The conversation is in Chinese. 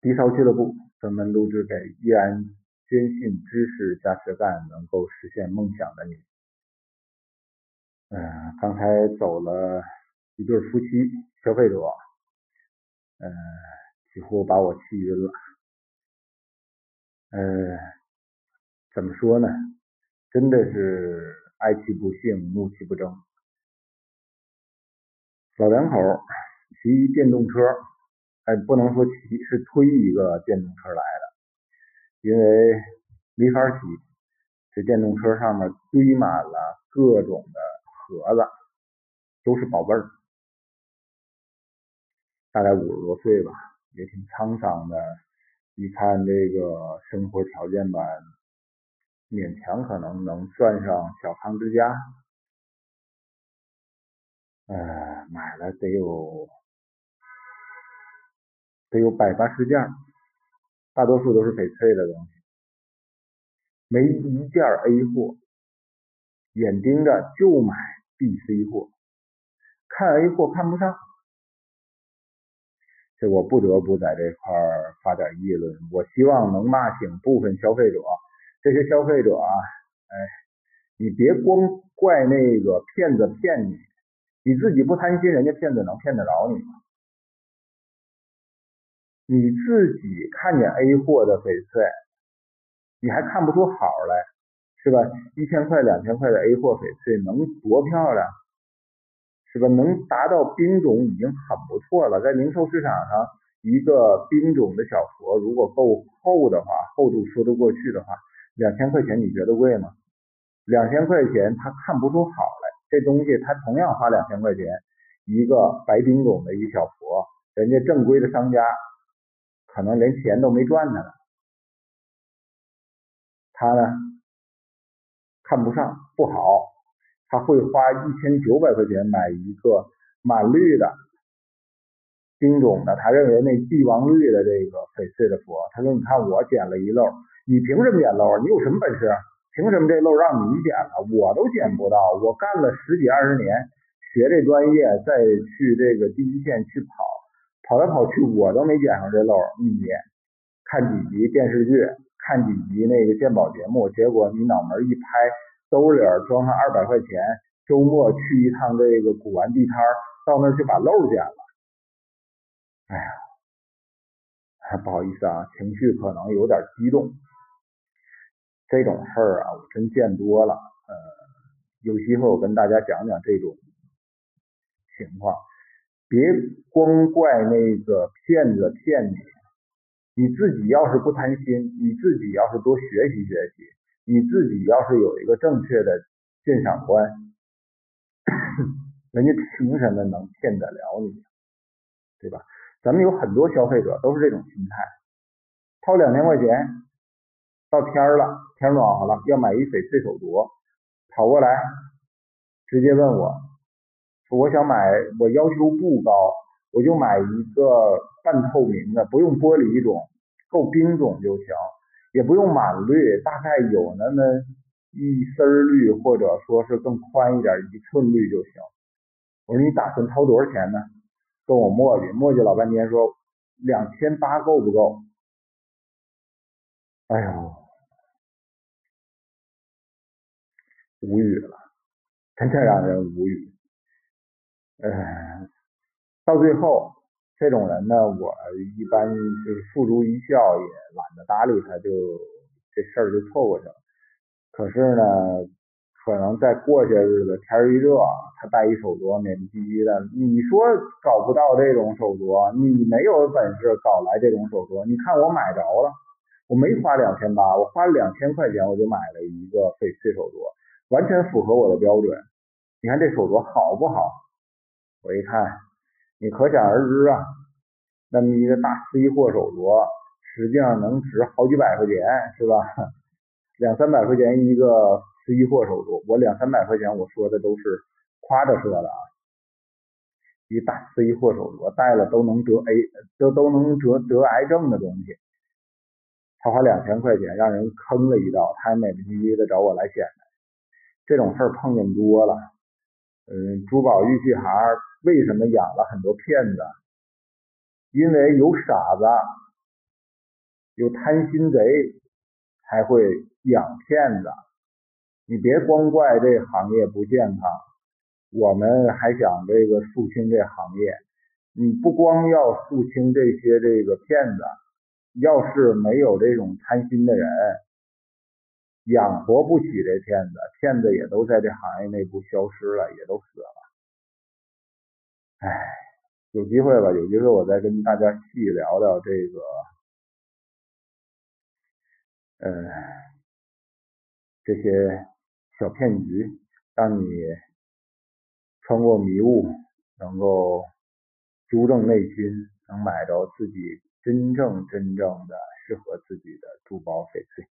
低烧俱乐部专门录制给依然坚信知识加实干能够实现梦想的你。嗯，刚才走了一对夫妻消费者，嗯，几乎把我气晕了。呃，怎么说呢？真的是哀其不幸，怒其不争。老两口骑电动车。哎，不能说骑是推一个电动车来的，因为没法骑。这电动车上面堆满了各种的盒子，都是宝贝儿。大概五十多岁吧，也挺沧桑的。一看这个生活条件吧，勉强可能能算上小康之家。呃，买了得有。得有百八十件，大多数都是翡翠的东西，没一件 A 货，眼盯着就买 B、C 货，看 A 货看不上，这我不得不在这块发点议论。我希望能骂醒部分消费者，这些消费者啊，哎，你别光怪那个骗子骗你，你自己不贪心，人家骗子能骗得着你吗？你自己看见 A 货的翡翠，你还看不出好来，是吧？一千块、两千块的 A 货翡翠能多漂亮，是吧？能达到冰种已经很不错了。在零售市场上，一个冰种的小佛如果够厚的话，厚度说得过去的话，两千块钱你觉得贵吗？两千块钱他看不出好来，这东西他同样花两千块钱，一个白冰种的一小佛，人家正规的商家。可能连钱都没赚呢，他呢看不上不好，他会花一千九百块钱买一个满绿的冰种的，他认为那帝王绿的这个翡翠的佛，他说你看我捡了一漏，你凭什么捡漏？你有什么本事？凭什么这漏让你捡了，我都捡不到？我干了十几二十年，学这专业，再去这个第一线去跑。跑来跑去，我都没捡上这漏。你看几集电视剧，看几集那个鉴宝节目，结果你脑门一拍，兜里装上二百块钱，周末去一趟这个古玩地摊到那儿去把漏捡了。哎呀，不好意思啊，情绪可能有点激动。这种事儿啊，我真见多了。呃，有机会我跟大家讲讲这种情况。别光怪那个骗子骗你，你自己要是不贪心，你自己要是多学习学习，你自己要是有一个正确的鉴赏观，人家凭什么能骗得了你？对吧？咱们有很多消费者都是这种心态，掏两千块钱，到天儿了，天暖和了，要买一翡翠手镯，跑过来直接问我。我想买，我要求不高，我就买一个半透明的，不用玻璃种，够冰种就行，也不用满绿，大概有那么一丝绿，或者说是更宽一点一寸绿就行。我说你打算掏多少钱呢？跟我磨叽磨叽老半天，说两千八够不够？哎呦，无语了，真的让人无语。呃，到最后，这种人呢，我一般就是付诸一笑，也懒得搭理他，就这事儿就错过去了。可是呢，可能再过些日子，天一热，他戴一手镯，美滋滋的。你说搞不到这种手镯，你没有本事搞来这种手镯。你看我买着了，我没花两千八，我花两千块钱，我就买了一个翡翠手镯，完全符合我的标准。你看这手镯好不好？我一看，你可想而知啊，那么一个大 C 货手镯，实际上能值好几百块钱，是吧？两三百块钱一个 C 货手镯，我两三百块钱，我说的都是夸着说的啊。一大 C 货手镯戴了都能得 A，都都能得得癌症的东西，他花两千块钱让人坑了一道，他还美滋滋的找我来显摆，这种事儿碰见多了。嗯，珠宝玉器行为什么养了很多骗子？因为有傻子，有贪心贼才会养骗子。你别光怪这行业不健康，我们还想这个肃清这行业。你不光要肃清这些这个骗子，要是没有这种贪心的人，养活不起这骗子，骗子也都在这行业内部消失了，也都死了。哎，有机会吧，有机会我再跟大家细聊聊这个，呃，这些小骗局，让你穿过迷雾，能够纠正内心，能买着自己真正真正的适合自己的珠宝翡翠。